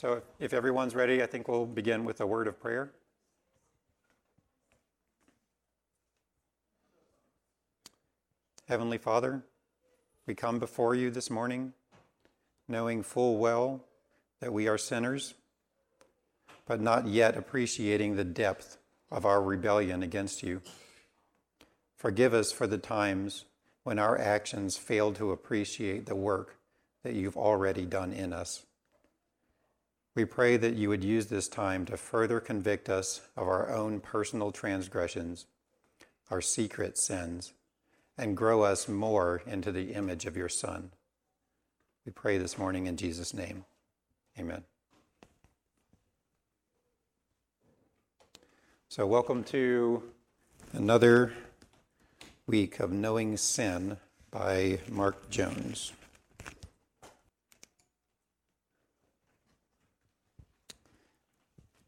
So if everyone's ready, I think we'll begin with a word of prayer. Heavenly Father, we come before you this morning knowing full well that we are sinners, but not yet appreciating the depth of our rebellion against you. Forgive us for the times when our actions fail to appreciate the work that you've already done in us. We pray that you would use this time to further convict us of our own personal transgressions, our secret sins, and grow us more into the image of your Son. We pray this morning in Jesus' name. Amen. So, welcome to another week of Knowing Sin by Mark Jones.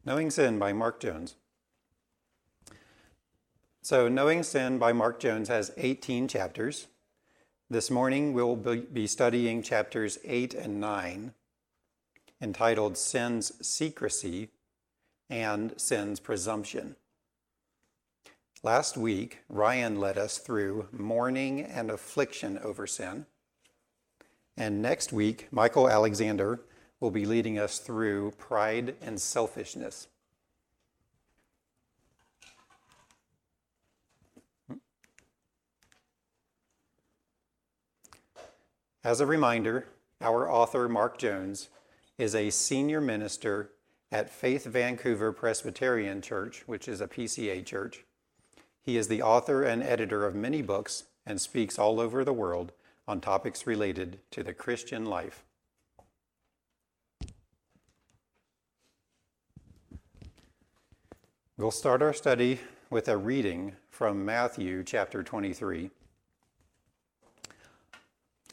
Knowing Sin by Mark Jones. So, Knowing Sin by Mark Jones has 18 chapters. This morning we'll be studying chapters 8 and 9, entitled Sin's Secrecy and Sin's Presumption. Last week, Ryan led us through mourning and affliction over sin. And next week, Michael Alexander will be leading us through pride and selfishness. As a reminder, our author, Mark Jones, is a senior minister at Faith Vancouver Presbyterian Church, which is a PCA church. He is the author and editor of many books and speaks all over the world on topics related to the Christian life. We'll start our study with a reading from Matthew chapter 23.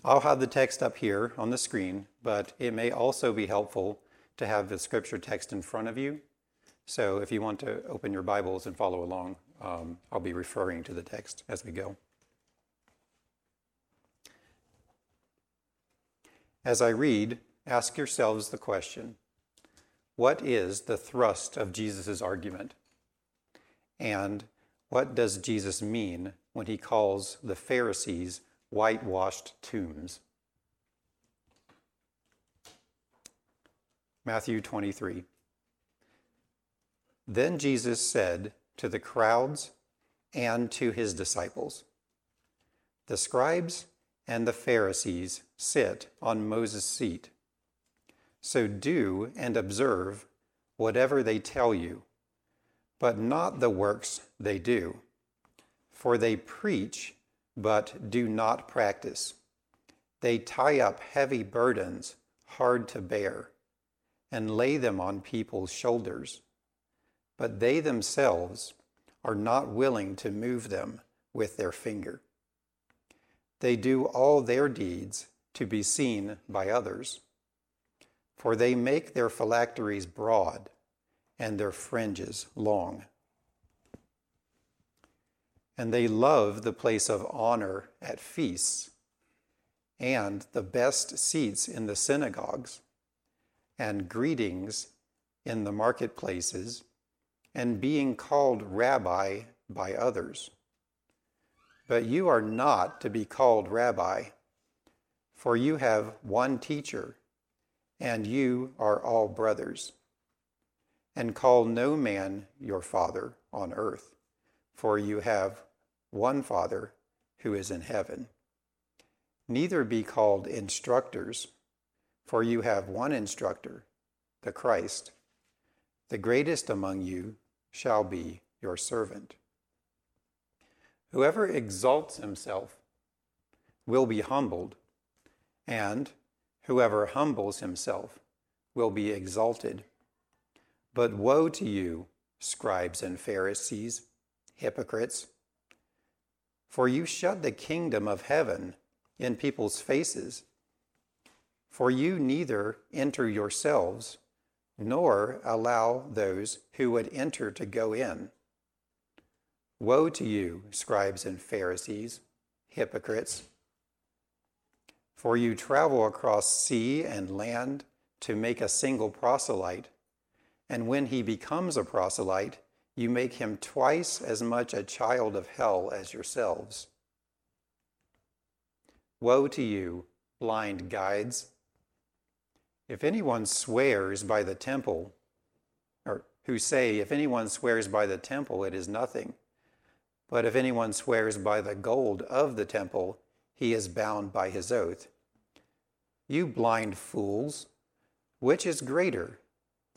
I'll have the text up here on the screen, but it may also be helpful to have the scripture text in front of you. So if you want to open your Bibles and follow along, um, I'll be referring to the text as we go. As I read, ask yourselves the question What is the thrust of Jesus' argument? And what does Jesus mean when he calls the Pharisees whitewashed tombs? Matthew 23. Then Jesus said to the crowds and to his disciples, The scribes and the Pharisees sit on Moses' seat. So do and observe whatever they tell you but not the works they do. For they preach, but do not practice. They tie up heavy burdens, hard to bear, and lay them on people's shoulders. But they themselves are not willing to move them with their finger. They do all their deeds to be seen by others. For they make their phylacteries broad and their fringes long. And they love the place of honor at feasts, and the best seats in the synagogues, and greetings in the marketplaces, and being called rabbi by others. But you are not to be called rabbi, for you have one teacher, and you are all brothers and call no man your father on earth, for you have one Father who is in heaven. Neither be called instructors, for you have one instructor, the Christ. The greatest among you shall be your servant. Whoever exalts himself will be humbled, and whoever humbles himself will be exalted. But woe to you, scribes and Pharisees, hypocrites! For you shut the kingdom of heaven in people's faces. For you neither enter yourselves, nor allow those who would enter to go in. Woe to you, scribes and Pharisees, hypocrites! For you travel across sea and land to make a single proselyte, and when he becomes a proselyte, you make him twice as much a child of hell as yourselves. Woe to you, blind guides! If anyone swears by the temple, or who say, if anyone swears by the temple, it is nothing. But if anyone swears by the gold of the temple, he is bound by his oath. You blind fools, which is greater,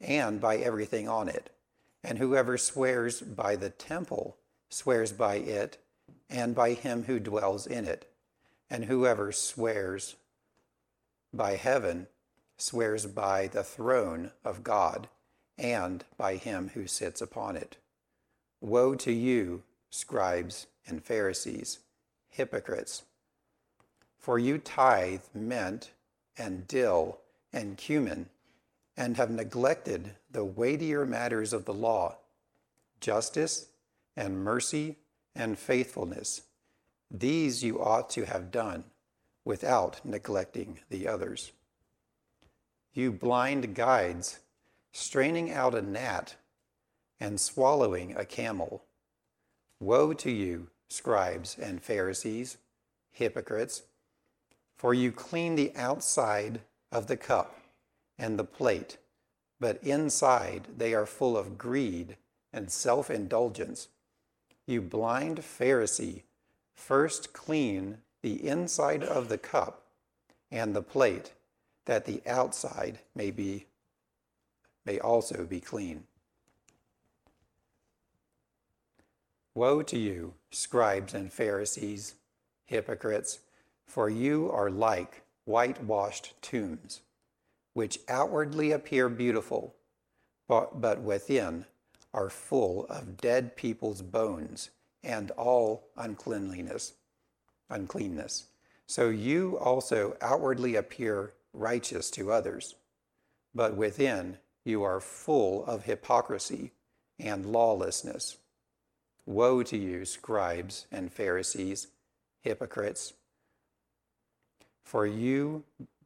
and by everything on it. And whoever swears by the temple swears by it and by him who dwells in it. And whoever swears by heaven swears by the throne of God and by him who sits upon it. Woe to you, scribes and Pharisees, hypocrites! For you tithe mint and dill and cumin and have neglected the weightier matters of the law justice and mercy and faithfulness. These you ought to have done without neglecting the others. You blind guides, straining out a gnat and swallowing a camel. Woe to you, scribes and Pharisees, hypocrites, for you clean the outside of the cup and the plate, but inside they are full of greed and self indulgence. You blind Pharisee, first clean the inside of the cup and the plate, that the outside may be may also be clean. Woe to you, scribes and Pharisees, hypocrites, for you are like whitewashed tombs which outwardly appear beautiful, but, but within are full of dead people's bones and all uncleanliness, uncleanness. So you also outwardly appear righteous to others, but within you are full of hypocrisy and lawlessness. Woe to you, scribes and Pharisees, hypocrites! For you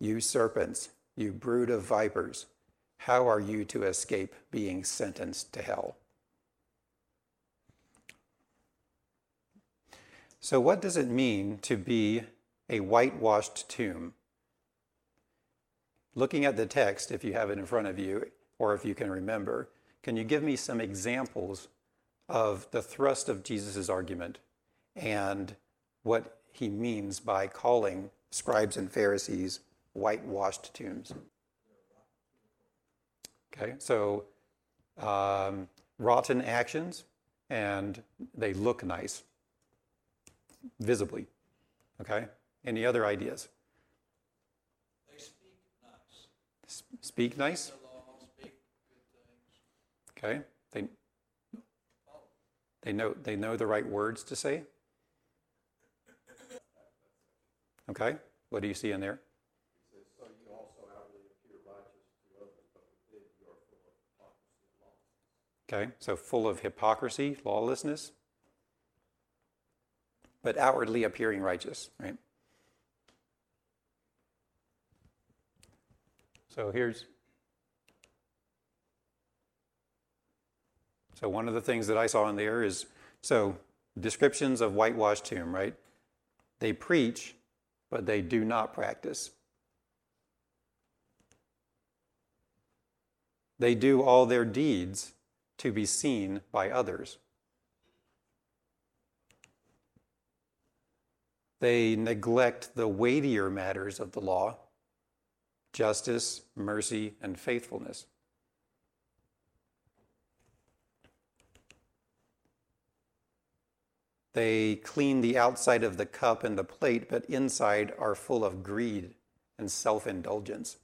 You serpents, you brood of vipers, how are you to escape being sentenced to hell? So, what does it mean to be a whitewashed tomb? Looking at the text, if you have it in front of you, or if you can remember, can you give me some examples of the thrust of Jesus' argument and what he means by calling scribes and Pharisees whitewashed tombs. Okay, so um, rotten actions, and they look nice, visibly. Okay, any other ideas? They speak nice. S- speak nice? Speak. Okay, they they know they know the right words to say. Okay, what do you see in there? Okay, so full of hypocrisy, lawlessness, but outwardly appearing righteous, right? So here's. So one of the things that I saw in there is so descriptions of whitewashed tomb, right? They preach, but they do not practice. They do all their deeds to be seen by others. They neglect the weightier matters of the law justice, mercy, and faithfulness. They clean the outside of the cup and the plate, but inside are full of greed and self indulgence.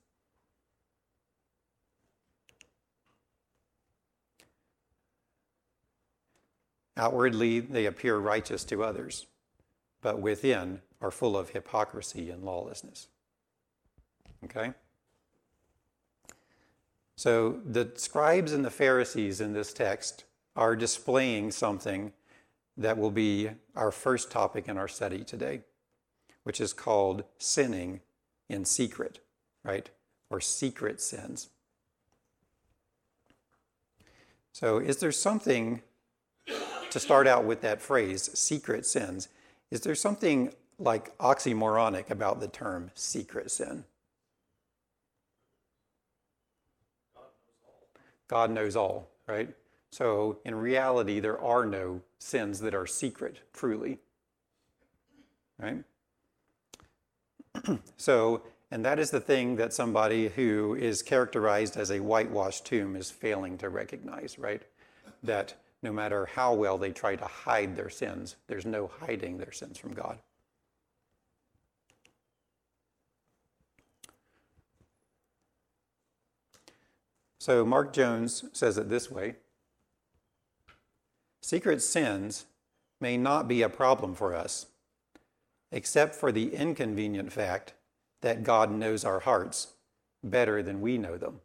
Outwardly, they appear righteous to others, but within are full of hypocrisy and lawlessness. Okay? So the scribes and the Pharisees in this text are displaying something that will be our first topic in our study today, which is called sinning in secret, right? Or secret sins. So, is there something to start out with that phrase, secret sins? Is there something like oxymoronic about the term secret sin? God knows all, right? So in reality, there are no sins that are secret, truly. Right? so, and that is the thing that somebody who is characterized as a whitewashed tomb is failing to recognize, right? That no matter how well they try to hide their sins, there's no hiding their sins from God. So Mark Jones says it this way Secret sins may not be a problem for us, except for the inconvenient fact that God knows our hearts better than we know them.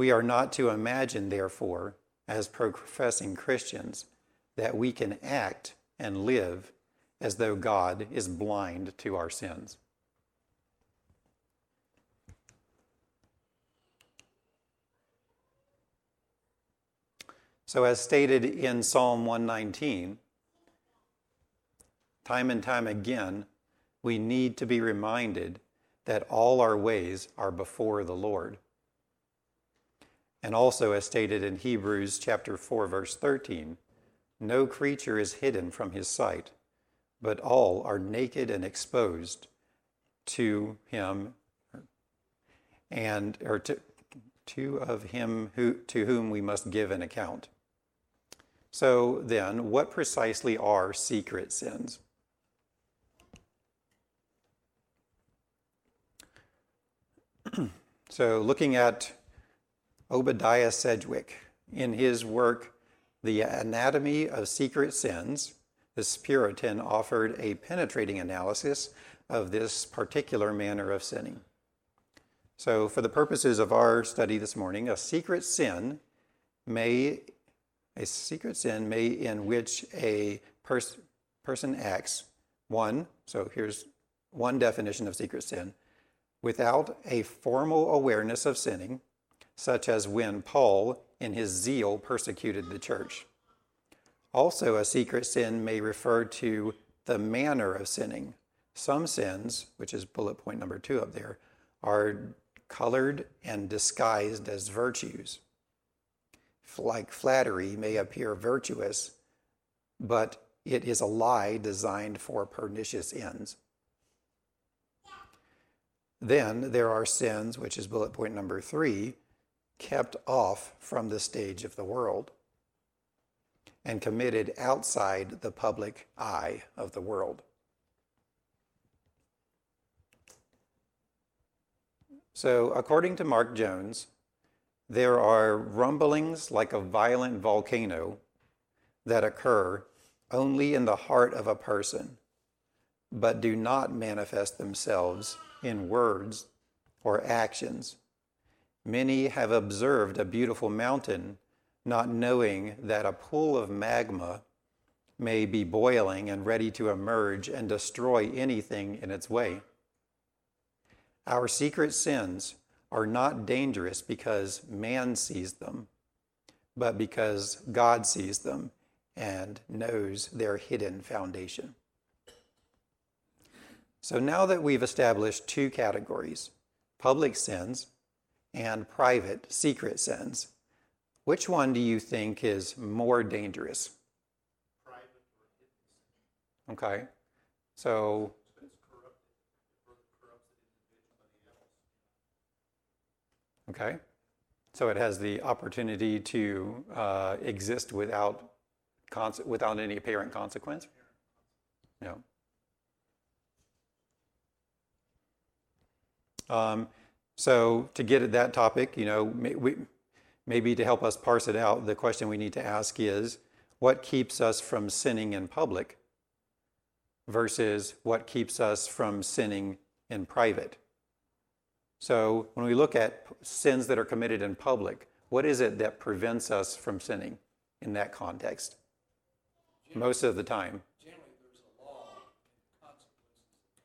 We are not to imagine, therefore, as professing Christians, that we can act and live as though God is blind to our sins. So, as stated in Psalm 119, time and time again, we need to be reminded that all our ways are before the Lord. And also, as stated in Hebrews chapter 4, verse 13, no creature is hidden from his sight, but all are naked and exposed to him and or to, to of him who, to whom we must give an account. So then, what precisely are secret sins? so, looking at Obadiah Sedgwick in his work, The Anatomy of Secret Sins, this Puritan offered a penetrating analysis of this particular manner of sinning. So, for the purposes of our study this morning, a secret sin may a secret sin may in which a pers- person acts one, so here's one definition of secret sin, without a formal awareness of sinning, such as when Paul, in his zeal, persecuted the church. Also, a secret sin may refer to the manner of sinning. Some sins, which is bullet point number two up there, are colored and disguised as virtues like flattery, may appear virtuous, but it is a lie designed for pernicious ends. Then there are sins, which is bullet point number three, kept off from the stage of the world and committed outside the public eye of the world. So, according to Mark Jones, there are rumblings like a violent volcano that occur only in the heart of a person, but do not manifest themselves in words or actions. Many have observed a beautiful mountain, not knowing that a pool of magma may be boiling and ready to emerge and destroy anything in its way. Our secret sins are not dangerous because man sees them, but because God sees them and knows their hidden foundation. So now that we've established two categories public sins and private, secret sins. Which one do you think is more dangerous? Private or hidden sin. Okay. So, If it's corrupted, if it corrupts it individually else. okay. So it has the opportunity to uh, exist without, conse- without any apparent consequence? No. Um, so to get at that topic, you know, we, maybe to help us parse it out, the question we need to ask is, what keeps us from sinning in public versus what keeps us from sinning in private? So when we look at sins that are committed in public, what is it that prevents us from sinning in that context? Most of the time. Generally, there's a law and consequences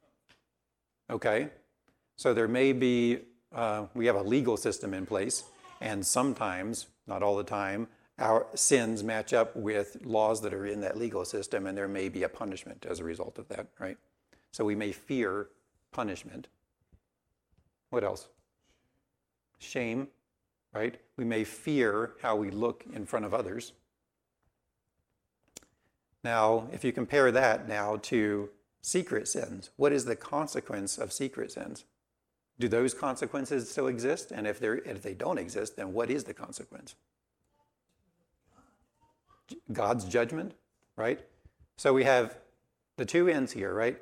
come. Okay. So there may be, uh, we have a legal system in place, and sometimes, not all the time, our sins match up with laws that are in that legal system, and there may be a punishment as a result of that, right? So we may fear punishment. What else? Shame, right? We may fear how we look in front of others. Now, if you compare that now to secret sins, what is the consequence of secret sins? Do those consequences still exist? And if, if they don't exist, then what is the consequence? God's judgment, right? So we have the two ends here, right?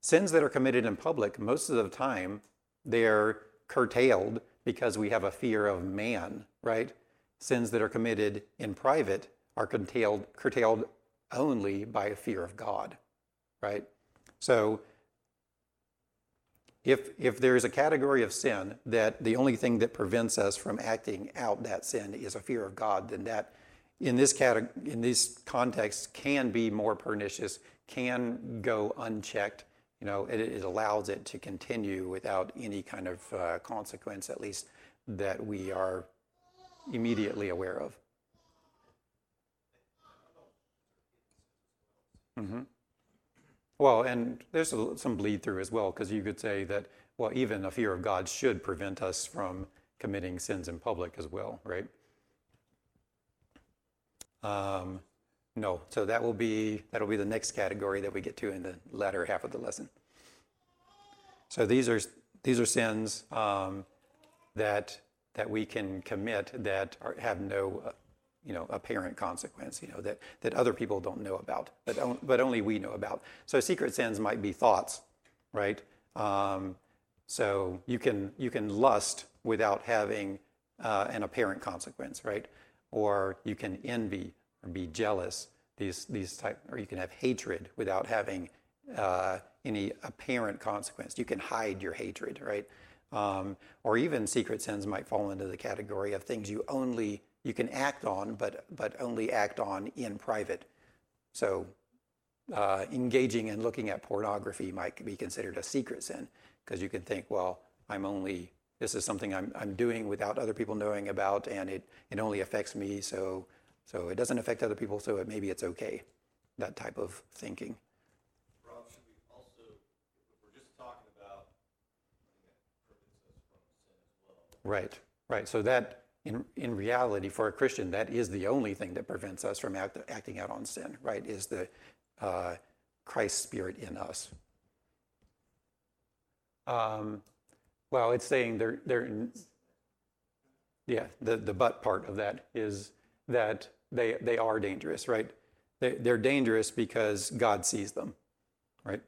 Sins that are committed in public, most of the time, they're curtailed because we have a fear of man, right? Sins that are committed in private are curtailed, curtailed only by a fear of God, right? So if, if there's a category of sin that the only thing that prevents us from acting out that sin is a fear of God, then that in this category, in this context can be more pernicious, can go unchecked. You know, it, it allows it to continue without any kind of uh, consequence, at least that we are immediately aware of. hmm Well, and there's a, some bleed through as well, because you could say that, well, even a fear of God should prevent us from committing sins in public as well, right? Um, no, so that will be that'll be the next category that we get to in the latter half of the lesson. So these are these are sins um, that that we can commit that are, have no uh, you know apparent consequence. You know that that other people don't know about, but on, but only we know about. So secret sins might be thoughts, right? Um, so you can you can lust without having uh, an apparent consequence, right? Or you can envy or be jealous. These these type, or you can have hatred without having uh, any apparent consequence. You can hide your hatred, right? Um, or even secret sins might fall into the category of things you only you can act on, but but only act on in private. So uh, engaging and looking at pornography might be considered a secret sin because you can think, well, I'm only this is something I'm, I'm doing without other people knowing about, and it, it only affects me, so so it doesn't affect other people, so it, maybe it's okay. That type of thinking. Rob, should we also, if we're just talking about something that prevents us from sin as well, Right, right. So that, in, in reality, for a Christian, that is the only thing that prevents us from act, acting out on sin, right? Is the uh, Christ Spirit in us. Um, well, it's saying they're, they're, yeah, the, the but part of that is that they, they are dangerous, right? They, they're dangerous because God sees them, right?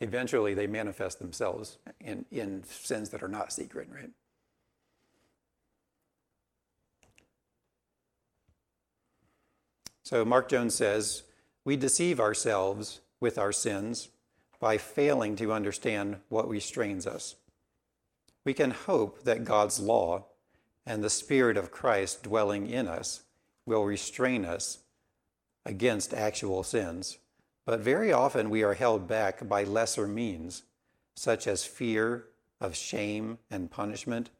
Eventually, they manifest themselves in, in sins that are not secret, right? So, Mark Jones says, We deceive ourselves with our sins by failing to understand what restrains us. We can hope that God's law and the Spirit of Christ dwelling in us will restrain us against actual sins. But very often we are held back by lesser means, such as fear of shame and punishment.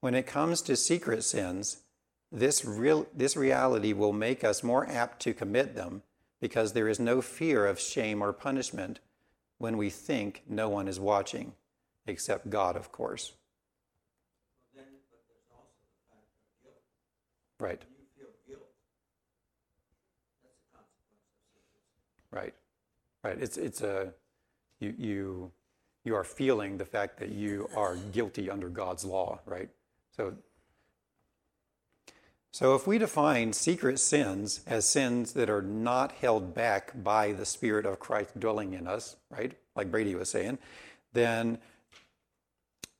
When it comes to secret sins, this, real, this reality will make us more apt to commit them because there is no fear of shame or punishment when we think no one is watching, except God, of course. Well, then, but there's also the fact of. Right, When you feel guilt, that's a consequence of secret sin. Right, right. It's it's a you you you are feeling the fact that you are guilty under God's law, right? So so if we define secret sins as sins that are not held back by the Spirit of Christ dwelling in us, right? Like Brady was saying, then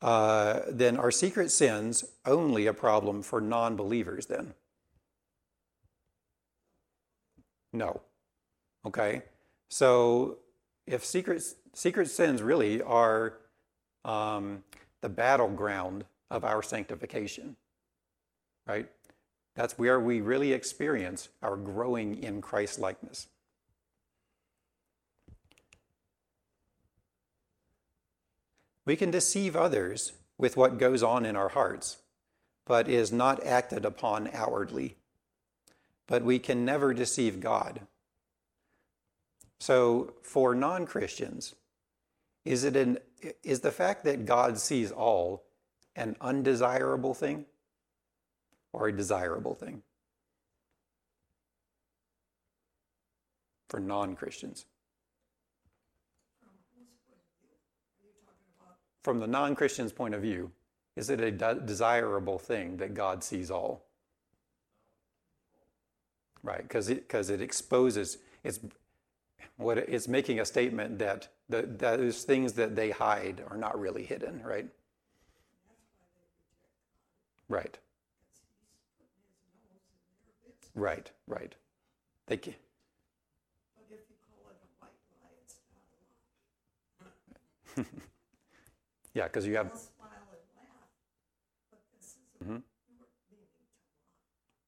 uh, then are secret sins only a problem for non-believers then? No. Okay. So if secret secret sins really are um, the battleground of our sanctification, right? That's where we really experience our growing in Christ likeness. We can deceive others with what goes on in our hearts, but is not acted upon outwardly. But we can never deceive God. So, for non Christians, is, it an, is the fact that God sees all an undesirable thing or a desirable thing? For non Christians. From the non Christian's point of view, is it a de- desirable thing that God sees all? Right, because it, cause it exposes, it's, what it's making a statement that the, those things that they hide are not really hidden, right? Right. Right, right. If you yeah, because you have, Mhm.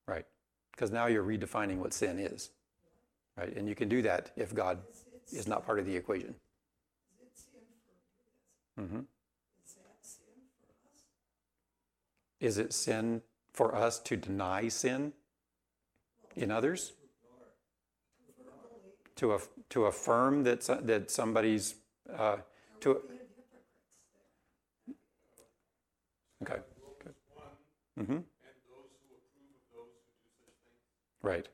lie. right. Because now you're redefining what sin is, right? And you can do that if God Is it, is not part of the equation. is it sin for hmm Is that sin for us? Is it sin for us to deny sin in others? To, aff- to affirm that, so- that somebody's, uh, to, okay. good. hmm and those who approve of those who do such things. Right.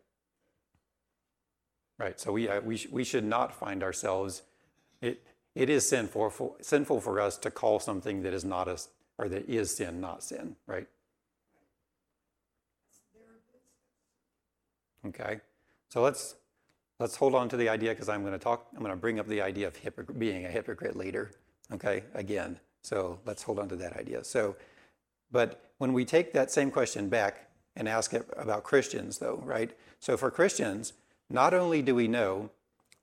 Right. So we, uh, we, sh- we should not find ourselves, it, it is sinful for, sinful for us to call something that is not a, or that is sin, not sin, right? Okay. So let's, let's hold on to the idea because I'm going to talk, I'm going to bring up the idea of hypocr- being a hypocrite later. Okay. Again. So let's hold on to that idea. So, but when we take that same question back and ask it about Christians, though, right? So for Christians, not only do we know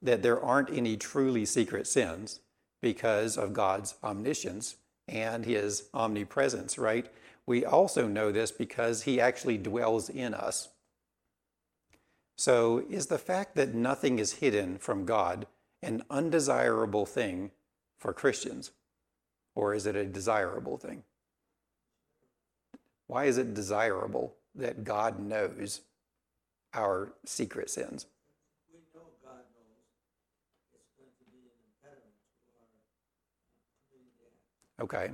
that there aren't any truly secret sins because of God's omniscience and his omnipresence, right? We also know this because he actually dwells in us. So, is the fact that nothing is hidden from God an undesirable thing for Christians? Or is it a desirable thing? Why is it desirable that God knows our secret sins? We know God knows it's going to be an impediment to our uh, committing the act. Okay.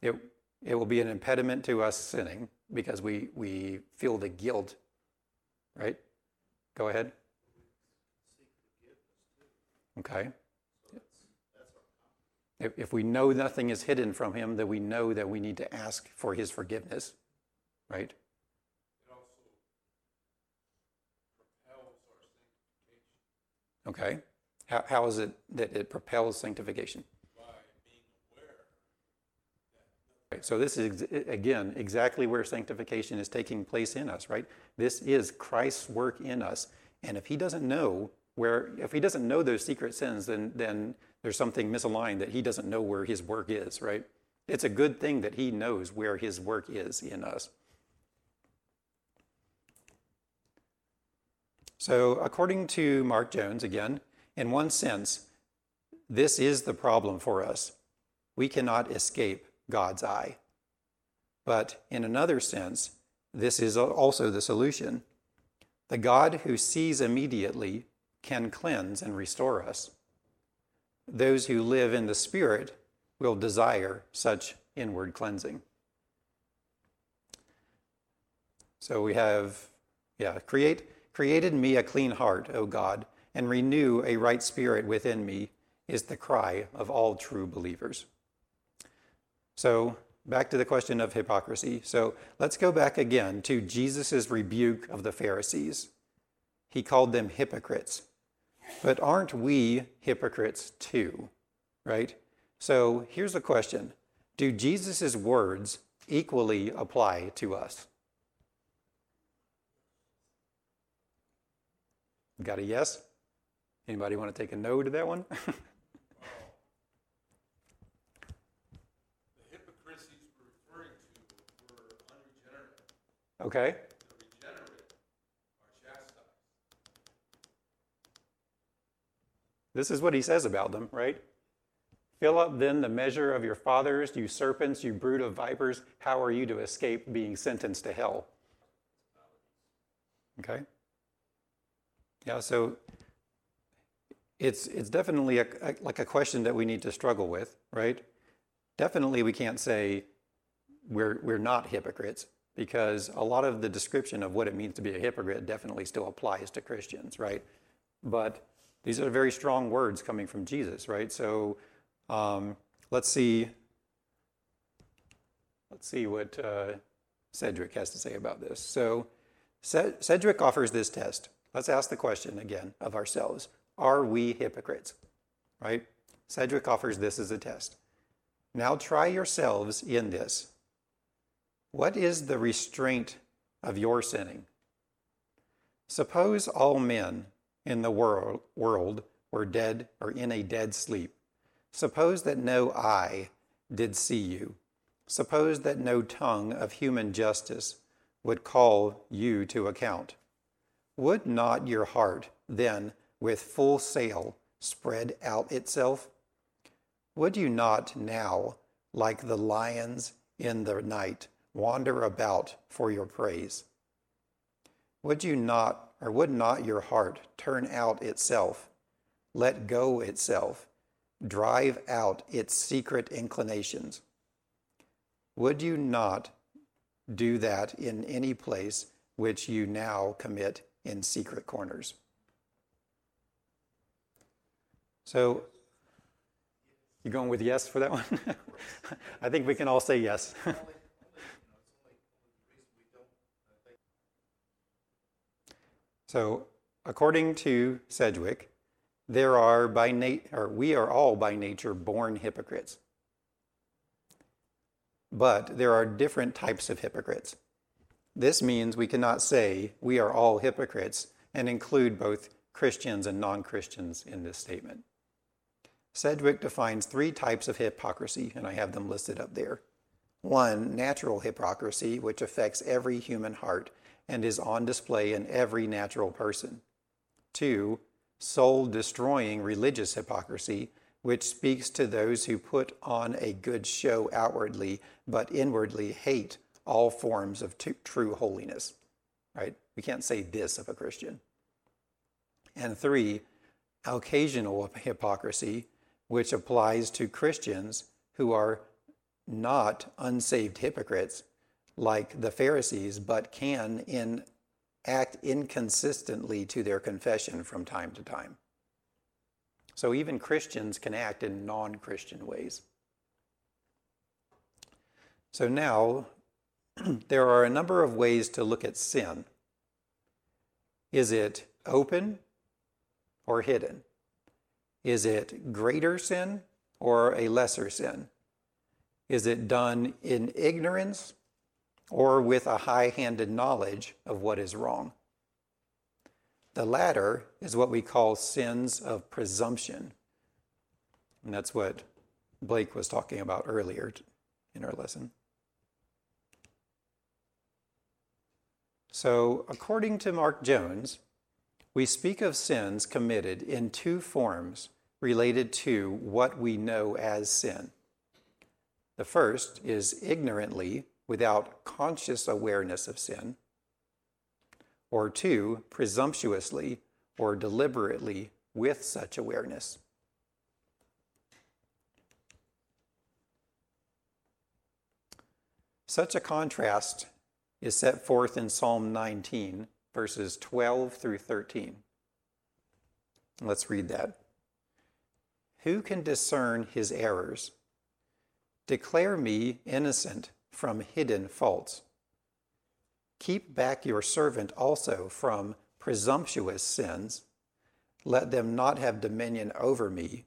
It, it will be an impediment to us sinning because we, we feel the guilt, right? Go ahead. Okay. If, if we know nothing is hidden from him, then we know that we need to ask for his forgiveness, right? It also propels our sanctification Okay. How, how is it that it propels sanctification? by being aware Right, So this is again exactly where sanctification is taking place in us, right? This is Christ's work in us, and if he doesn't know where, if he doesn't know those secret sins, then then there's something misaligned that he doesn't know where his work is, right? It's a good thing that he knows where his work is in us. So, according to Mark Jones, again, in one sense, this is the problem for us. We cannot escape God's eye. But in another sense, this is also the solution. The God who sees immediately can cleanse and restore us. those who live in the Spirit will desire such inward cleansing. So we have, yeah, create created me a clean heart, O God, and renew a right spirit within me is the cry of all true believers. So back to the question of hypocrisy. So let's go back again to Jesus' rebuke of the Pharisees. He called them hypocrites. But aren't we hypocrites too? Right? So here's the question Do Jesus' words equally apply to us? Got a yes? Anybody want to take a no to that one? The hypocrisies we're referring to were unregenerate. Okay. This is what he says about them, right? Fill up then the measure of your fathers, you serpents, you brood of vipers. How are you to escape being sentenced to hell? Okay? Yeah, so it's, it's definitely a, a- like a question that we need to struggle with, right? Definitely we can't say we're, we're not hypocrites because a lot of the description of what it means to be a hypocrite definitely still applies to Christians, right? But these are very strong words coming from Jesus, right? So um, let's see. Let's see what uh, Sedgwick has to say about this. So Sedgwick offers this test. Let's ask the question again of ourselves: Are we hypocrites? Right? Sedgwick offers this as a test. Now try yourselves in this. What is the restraint of your sinning? Suppose all men in the world, world were dead or in a dead sleep. Suppose that no eye did see you. Suppose that no tongue of human justice would call you to account. Would not your heart then, with full sail, spread out itself? Would you not now, like the lions in the night, wander about for your praise? Would you not, or would not your heart turn out itself, let go itself, drive out its secret inclinations? Would you not do that in any place which you now commit in secret corners? So, you going with yes for that one? I think we can all say yes. So, according to Sedgwick, there are by or we are all by nature born hypocrites. But there are different types of hypocrites. This means we cannot say we are all hypocrites and include both Christians and non-Christians in this statement. Sedgwick defines three types of hypocrisy, and I have them listed up there. One, natural hypocrisy, which affects every human heart and is on display in every natural person. Two, soul destroying religious hypocrisy, which speaks to those who put on a good show outwardly, but inwardly hate all forms of t- true holiness. Right? We can't say this of a Christian. And three, occasional hypocrisy, which applies to Christians who are not unsaved hypocrites like the Pharisees, but can in act inconsistently to their confession from time to time. So even Christians can act in non-Christian ways. So now there are a number of ways to look at sin. Is it open or hidden? Is it greater sin or a lesser sin? Is it done in ignorance or with a high handed knowledge of what is wrong? The latter is what we call sins of presumption. And that's what Blake was talking about earlier in our lesson. So, according to Mark Jones, we speak of sins committed in two forms related to what we know as sin. The first is ignorantly, without conscious awareness of sin, or two, presumptuously or deliberately with such awareness. Such a contrast is set forth in Psalm 19, verses 12 through 13. Let's read that. Who can discern his errors? Declare me innocent from hidden faults. Keep back your servant also from presumptuous sins. Let them not have dominion over me.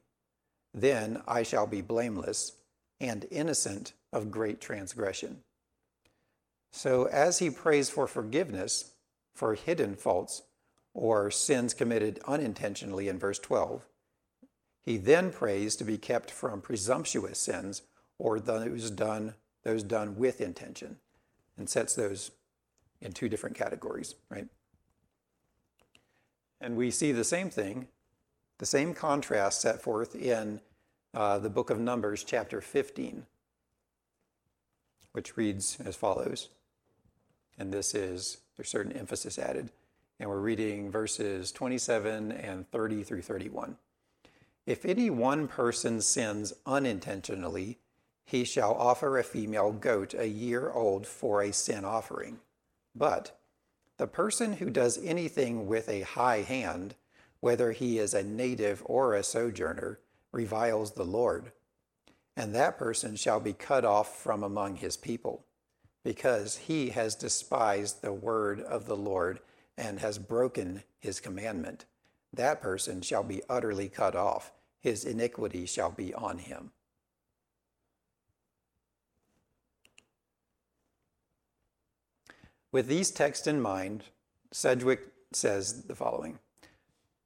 Then I shall be blameless and innocent of great transgression. So, as he prays for forgiveness for hidden faults or sins committed unintentionally in verse 12, he then prays to be kept from presumptuous sins or those done, those done with intention and sets those in two different categories, right? And we see the same thing, the same contrast set forth in uh, the book of Numbers, chapter 15, which reads as follows. And this is, there's certain emphasis added. And we're reading verses 27 and 30 through 31. If any one person sins unintentionally, he shall offer a female goat a year old for a sin offering. But the person who does anything with a high hand, whether he is a native or a sojourner, reviles the Lord. And that person shall be cut off from among his people, because he has despised the word of the Lord and has broken his commandment. That person shall be utterly cut off, his iniquity shall be on him. With these texts in mind, Sedgwick says the following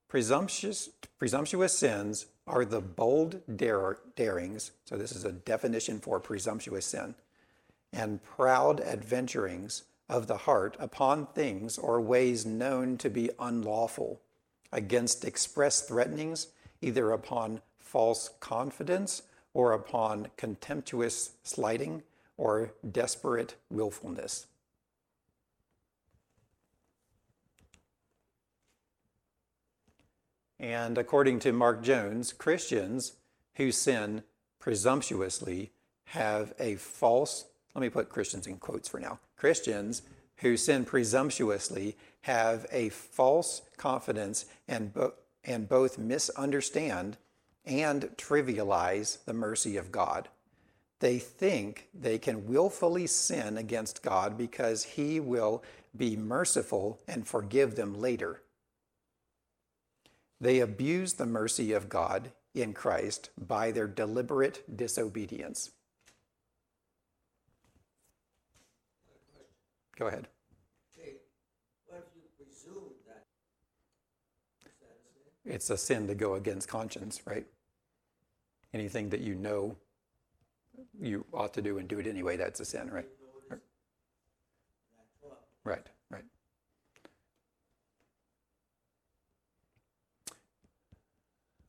Presumptuous, presumptuous sins are the bold dare, darings, so this is a definition for presumptuous sin, and proud adventurings of the heart upon things or ways known to be unlawful, against express threatenings, either upon false confidence or upon contemptuous slighting or desperate willfulness. And according to Mark Jones, Christians who sin presumptuously have a false, let me put Christians in quotes for now. Christians who sin presumptuously have a false confidence and, bo- and both misunderstand and trivialize the mercy of God. They think they can willfully sin against God because He will be merciful and forgive them later. They abuse the mercy of God in Christ by their deliberate disobedience. Go ahead. It's a sin to go against conscience, right? Anything that you know you ought to do and do it anyway, that's a sin, right? Right, right.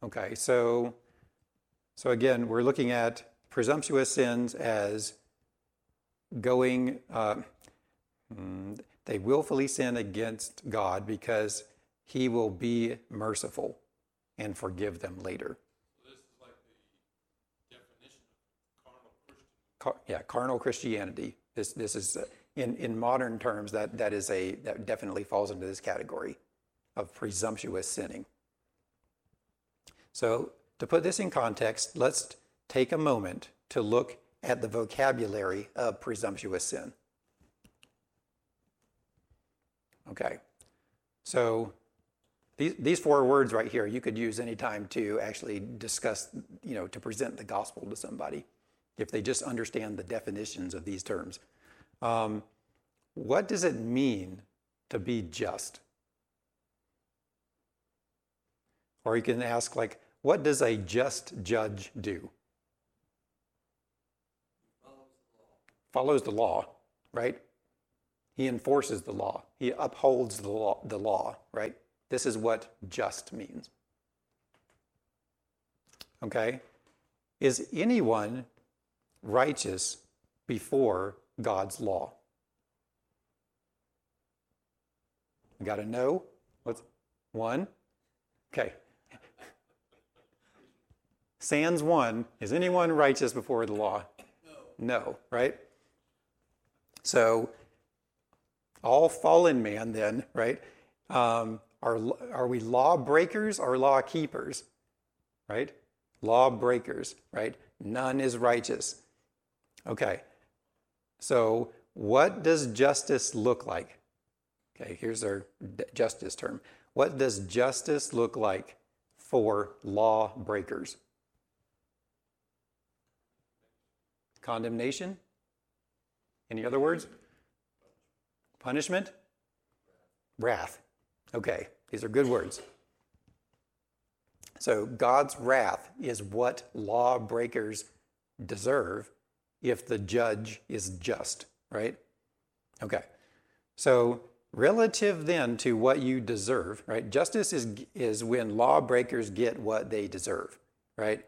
Okay, so so again, we're looking at presumptuous sins as going. Uh, mm, they willfully sin against God because He will be merciful and forgive them later. So like the carnal Car- yeah, carnal Christianity. This this is uh, in in modern terms that that is a that definitely falls into this category of presumptuous sinning. So to put this in context, let's take a moment to look at the vocabulary of presumptuous sin. Okay, so these, these four words right here you could use anytime to actually discuss, you know, to present the gospel to somebody if they just understand the definitions of these terms. Um, what does it mean to be just? Or you can ask, like, what does a just judge do? Follows the law, right? He enforces the law. He upholds the law, the law, right? This is what just means. Okay? Is anyone righteous before God's law? We got to know. What's one? Okay. Sans one. Is anyone righteous before the law? No. No, right? So, all fallen man, then, right? Um, are, are we law breakers or law keepers? Right? Law breakers, right? None is righteous. Okay. So, what does justice look like? Okay, here's our justice term. What does justice look like for law Condemnation? Any other words? Punishment? Wrath. Okay, these are good words. So, God's wrath is what lawbreakers deserve if the judge is just, right? Okay. So, relative then to what you deserve, right? Justice is, is when lawbreakers get what they deserve, right?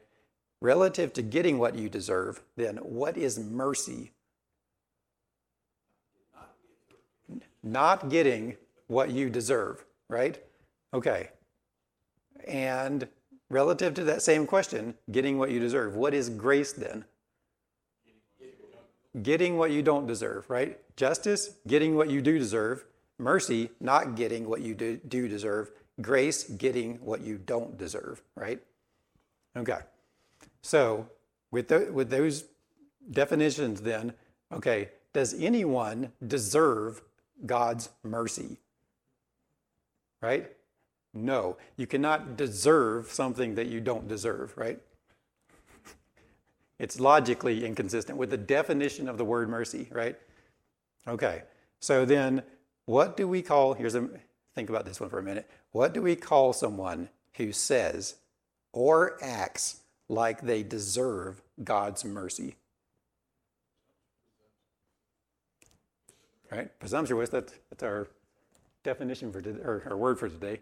Relative to getting what you deserve, then what is mercy? Not getting what you deserve, right? Okay. And relative to that same question, getting what you deserve, what is grace then? Getting what you don't deserve, right? Justice, getting what you do deserve. Mercy, not getting what you do, deserve. Grace, getting what you don't deserve, right? Okay. So, with, the, with those definitions, then, okay, does anyone deserve God's mercy? Right? No. You cannot deserve something that you don't deserve, right? It's logically inconsistent with the definition of the word mercy, right? Okay. So then, what do we call, here's a, think about this one for a minute. What do we call someone who says or acts like they deserve God's mercy? Right? Presumptuous, that's, that's our definition for, or our word for today.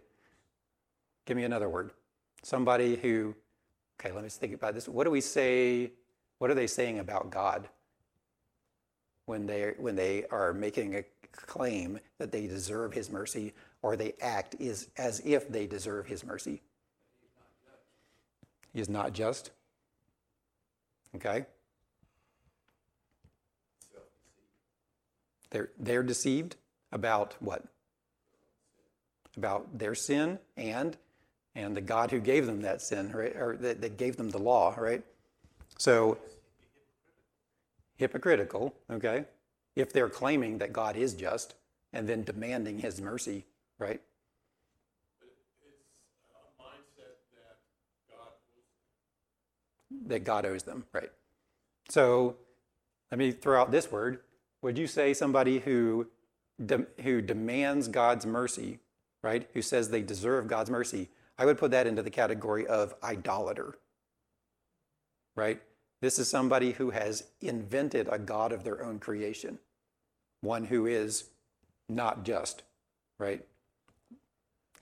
Give me another word. Somebody who, okay, let me think about this. What do we say, what are they saying about God when they, when they are making a claim that they deserve his mercy or they act is, as if they deserve his mercy? Is not just. Okay? They're, they're deceived about what? About their sin and and the God who gave them that sin, right? Or that, that gave them the law, right? So hypocritical, okay? If they're claiming that God is just and then demanding his mercy, right? It's a mindset that God owes That God owes them, right? So let me throw out this word. Would you say somebody who de- who demands God's mercy, right? Who says they deserve God's mercy? I would put that into the category of idolater, right? This is somebody who has invented a God of their own creation, one who is not just, right?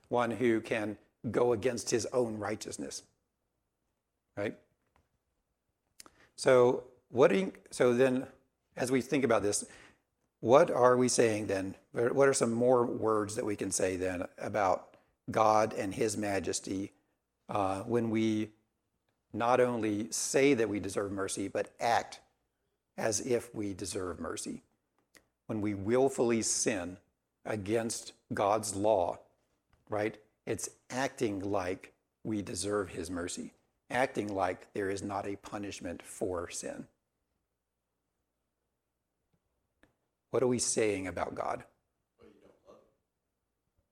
One who can go against his own righteousness, right? So, what? You, so then, as we think about this, what are we saying then? What are some more words that we can say then about God and His majesty uh, when we not only say that we deserve mercy, but act as if we deserve mercy. When we willfully sin against God's law, right? It's acting like we deserve His mercy, acting like there is not a punishment for sin. What are we saying about God?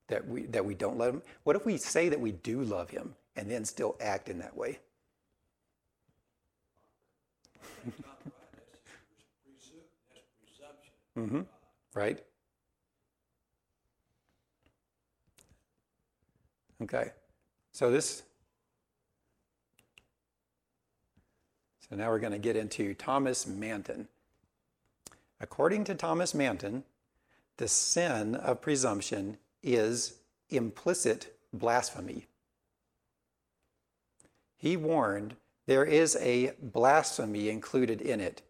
that we that we don't love him? What if we say that we do love him and then still act in that way? That's not right, that's just presu- that's presumption. hmm Right? Okay. So this So now we're going to get into Thomas Manton. According to Thomas Manton, the sin of presumption is implicit blasphemy. He warned there is a blasphemy included in it,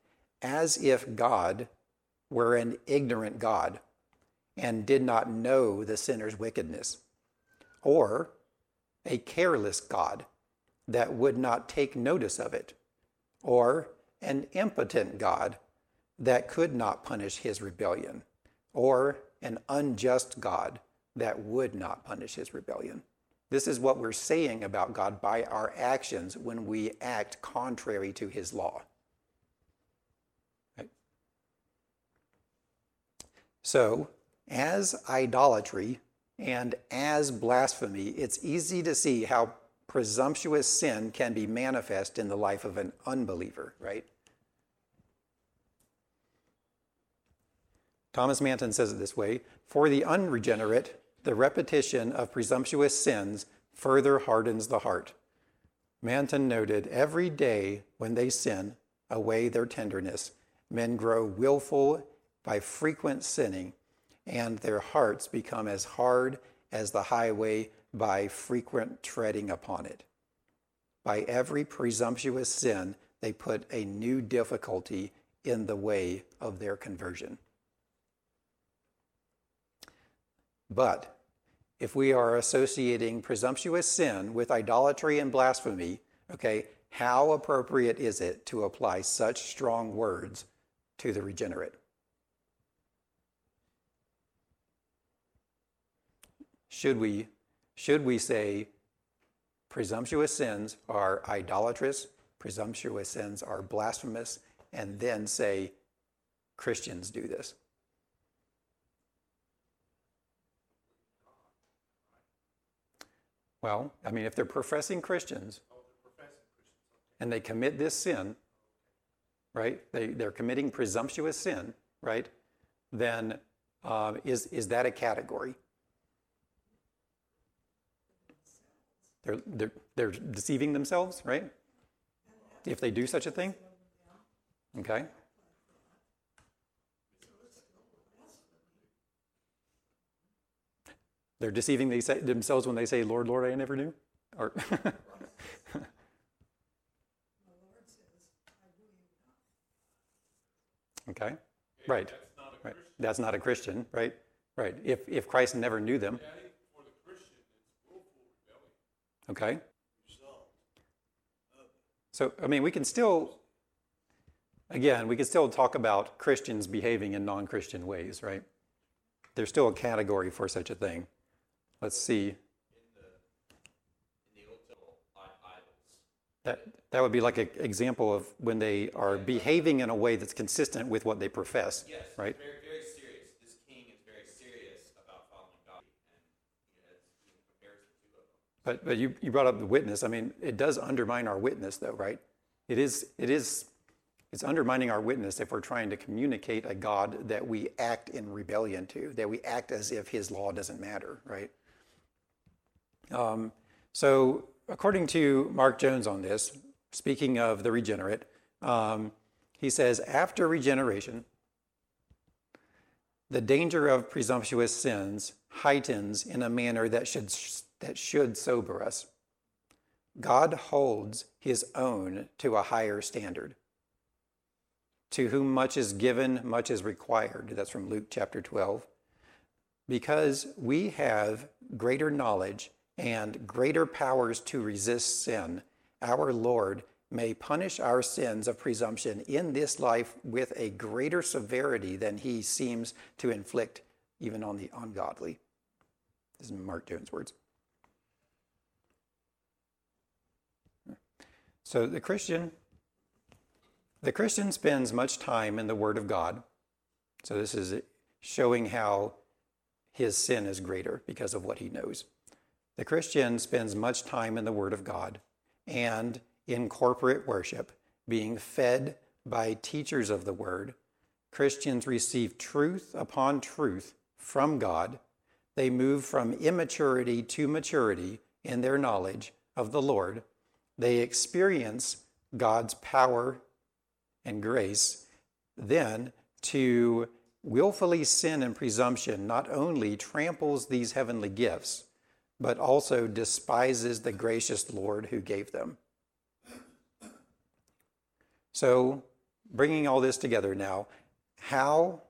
as if God were an ignorant God and did not know the sinner's wickedness, or a careless God that would not take notice of it, or an impotent God that could not punish his rebellion, or an unjust God that would not punish his rebellion. This is what we're saying about God by our actions when we act contrary to his law. So, as idolatry and as blasphemy, it's easy to see how presumptuous sin can be manifest in the life of an unbeliever, right? Thomas Manton says it this way For the unregenerate, the repetition of presumptuous sins further hardens the heart. Manton noted every day when they sin away their tenderness, men grow willful by frequent sinning, and their hearts become as hard as the highway by frequent treading upon it. By every presumptuous sin, they put a new difficulty in the way of their conversion. But if we are associating presumptuous sin with idolatry and blasphemy, okay, how appropriate is it to apply such strong words to the regenerate? Should we, should we say presumptuous sins are idolatrous, presumptuous sins are blasphemous, and then say Christians do this? Well, I mean, if they're professing Christians and they commit this sin, right? They, they're committing presumptuous sin, right? Then uh, is, is that a category? They're, they're, they're deceiving themselves, right? If they do such a thing? Okay. They're deceiving themselves when they say, Lord, Lord, I never knew? Or okay, right. right. That's not a Christian, right? Right. If, if Christ never knew them. Okay. So, I mean, we can still, again, we can still talk about Christians behaving in non Christian ways, right? There's still a category for such a thing. Let's see. That, that would be like an example of when they are behaving in a way that's consistent with what they profess, Yes, right? very, very serious. This king is very serious about following God, and he has he compares the two of them. But, but you, you brought up the witness. I mean, it does undermine our witness, though, right? It is, it is, it's undermining our witness if we're trying to communicate a God that we act in rebellion to, that we act as if his law doesn't matter, right? Um, so, according to Mark Jones on this, speaking of the regenerate, um, he says, after regeneration, the danger of presumptuous sins heightens in a manner that should, that should sober us. God holds his own to a higher standard. To whom much is given, much is required. That's from Luke chapter 12. Because we have greater knowledge and greater powers to resist sin, our Lord may punish our sins of presumption in this life with a greater severity than he seems to inflict even on the ungodly. This is Mark Jones' words. So the Christian the Christian spends much time in the Word of God. So this is showing how his sin is greater because of what he knows. The Christian spends much time in the Word of God and in corporate worship, being fed by teachers of the Word. Christians receive truth upon truth from God. They move from immaturity to maturity in their knowledge of the Lord. They experience God's power and grace. Then, to willfully sin and presumption not only tramples these heavenly gifts, but also despises the gracious Lord who gave them. So, bringing all this together now, how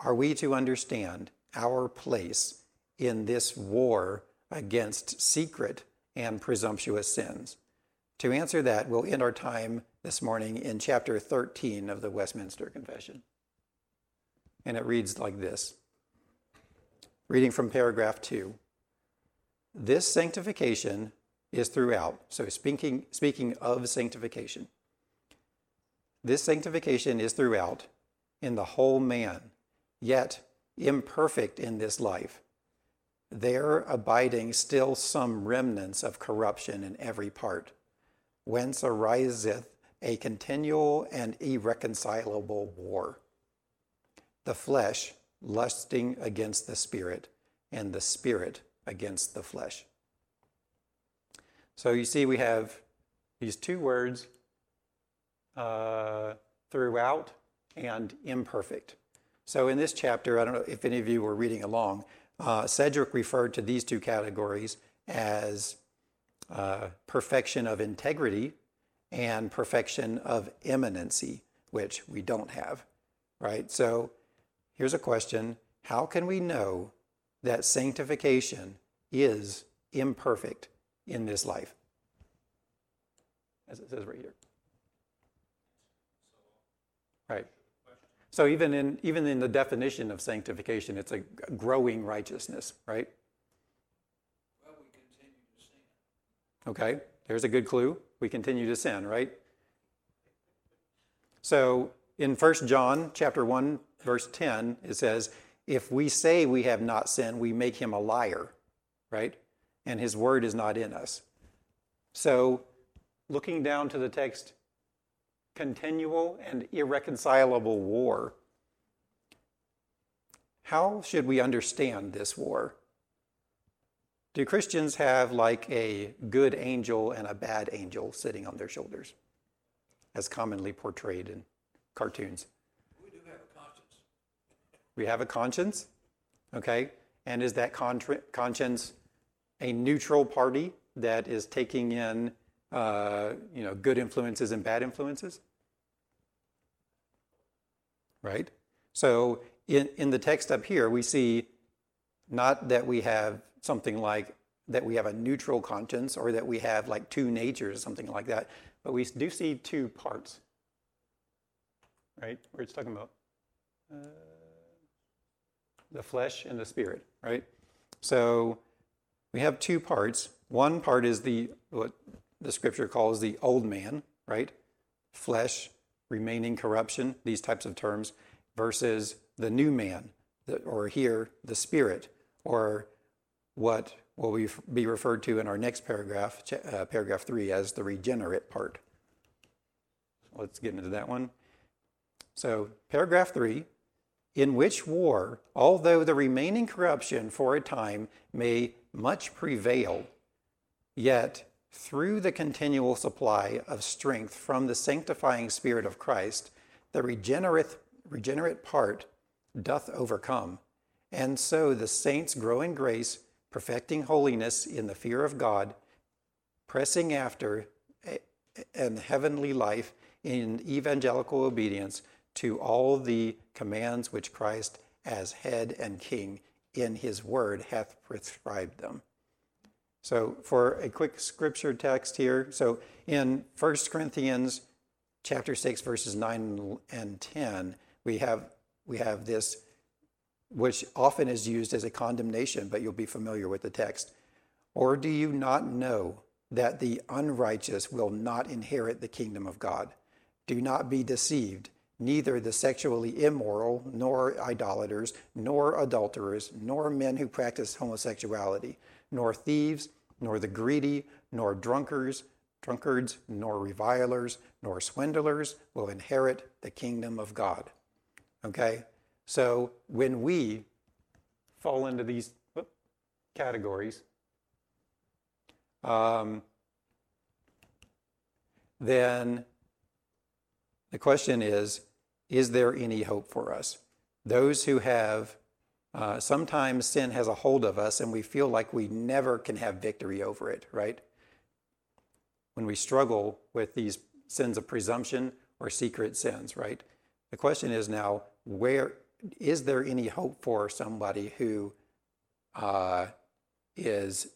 are we to understand our place in this war against secret and presumptuous sins? To answer that, we'll end our time this morning in chapter 13 of the Westminster Confession. and it reads like this. Reading from paragraph two. This sanctification is throughout. So, speaking, speaking of sanctification, this sanctification is throughout in the whole man, yet imperfect in this life. There abiding still some remnants of corruption in every part, whence ariseth a continual and irreconcilable war. The flesh lusting against the spirit, and the spirit against the flesh. So you see, we have these two words uh, throughout and imperfect. So in this chapter, I don't know if any of you were reading along, uh, Sedgwick referred to these two categories as uh, perfection of integrity and perfection of immanency, which we don't have, right? So here's a question How can we know that sanctification is imperfect in this life? As it says right here. Right. So even in even in the definition of sanctification, it's a growing righteousness, right? Well, we continue to sin. Okay, there's a good clue. We continue to sin, right? So in 1 John chapter 1 verse 10 it says, "If we say we have not sinned, we make him a liar." Right? And his word is not in us. So looking down to the text continual and irreconcilable war. How should we understand this war? Do Christians have like a good angel and a bad angel sitting on their shoulders, as commonly portrayed in cartoons? We do have a conscience. We have a conscience, okay? And is that contra- conscience a neutral party that is taking in, uh, you know, good influences and bad influences? Right? So in, in the text up here, we see not that we have something like that we have a neutral conscience or that we have like two natures something like that, but we do see two parts. Right? Where it's talking about. Uh, the flesh and the spirit, right? So we have two parts. One part is the what the scripture calls the old man, right? Flesh, remaining corruption, these types of terms, versus the new man, or here, the spirit, or what will be referred to in our next paragraph, uh, paragraph three, as the regenerate part. Let's get into that one. So, paragraph three in which war, although the remaining corruption for a time may much prevail, yet through the continual supply of strength from the sanctifying Spirit of Christ, the regenerate, regenerate part doth overcome. And so the saints grow in grace, perfecting holiness in the fear of God, pressing after an heavenly life in evangelical obedience to all the commands which Christ, as head and king in his word, hath prescribed them. So, for a quick scripture text here, so in 1 Corinthians chapter 6, verses 9 and 10, we have, we have this, which often is used as a condemnation, but you'll be familiar with the text. Or do you not know that the unrighteous will not inherit the kingdom of God? Do not be deceived neither the sexually immoral, nor idolaters, nor adulterers, nor men who practice homosexuality, nor thieves, nor the greedy, nor drunkards, drunkards, nor revilers, nor swindlers will inherit the kingdom of God. Okay? So when we fall into these categories, um, then the question is Is there any hope for us? Those who have, uh, sometimes sin has a hold of us and we feel like we never can have victory over it, right? When we struggle with these sins of presumption or secret sins, right? The question is now, where is there any hope for somebody who uh, is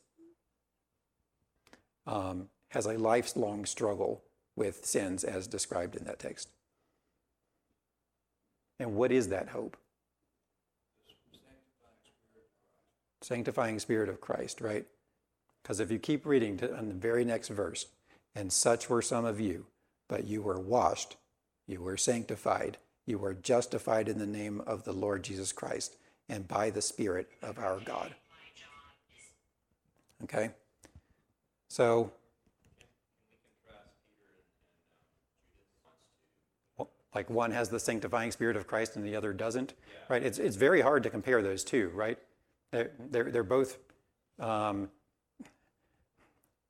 um, has a lifelong struggle with sins as described in that text? And what is that hope? Sanctifying Spirit of Christ, right? Because if you keep reading to, the very next verse, and such were some of you, but you were washed, you were sanctified, you are justified in the name of the Lord Jesus Christ and by the Spirit of our God. Okay? So, like one has the sanctifying spirit of Christ and the other doesn't, right? It's, it's very hard to compare those two, right? They're, they're, they're both um,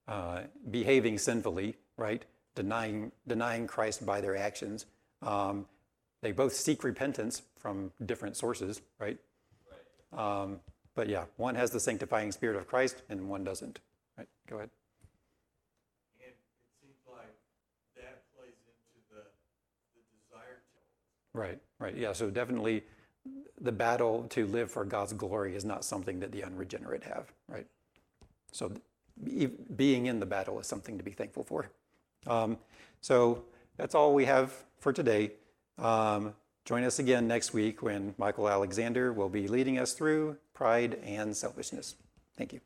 uh, behaving sinfully, right? Denying, denying Christ by their actions. Um, they both seek repentance from different sources, right? Um, but yeah, one has the sanctifying spirit of Christ and one doesn't. Right? Go ahead. And it seems like that plays into the, the desire to. Right, right. Yeah, so definitely the battle to live for God's glory is not something that the unregenerate have, right? So be, being in the battle is something to be thankful for. Um, so that's all we have for today. Um, join us again next week when Michael Alexander will be leading us through pride and selfishness. Thank you.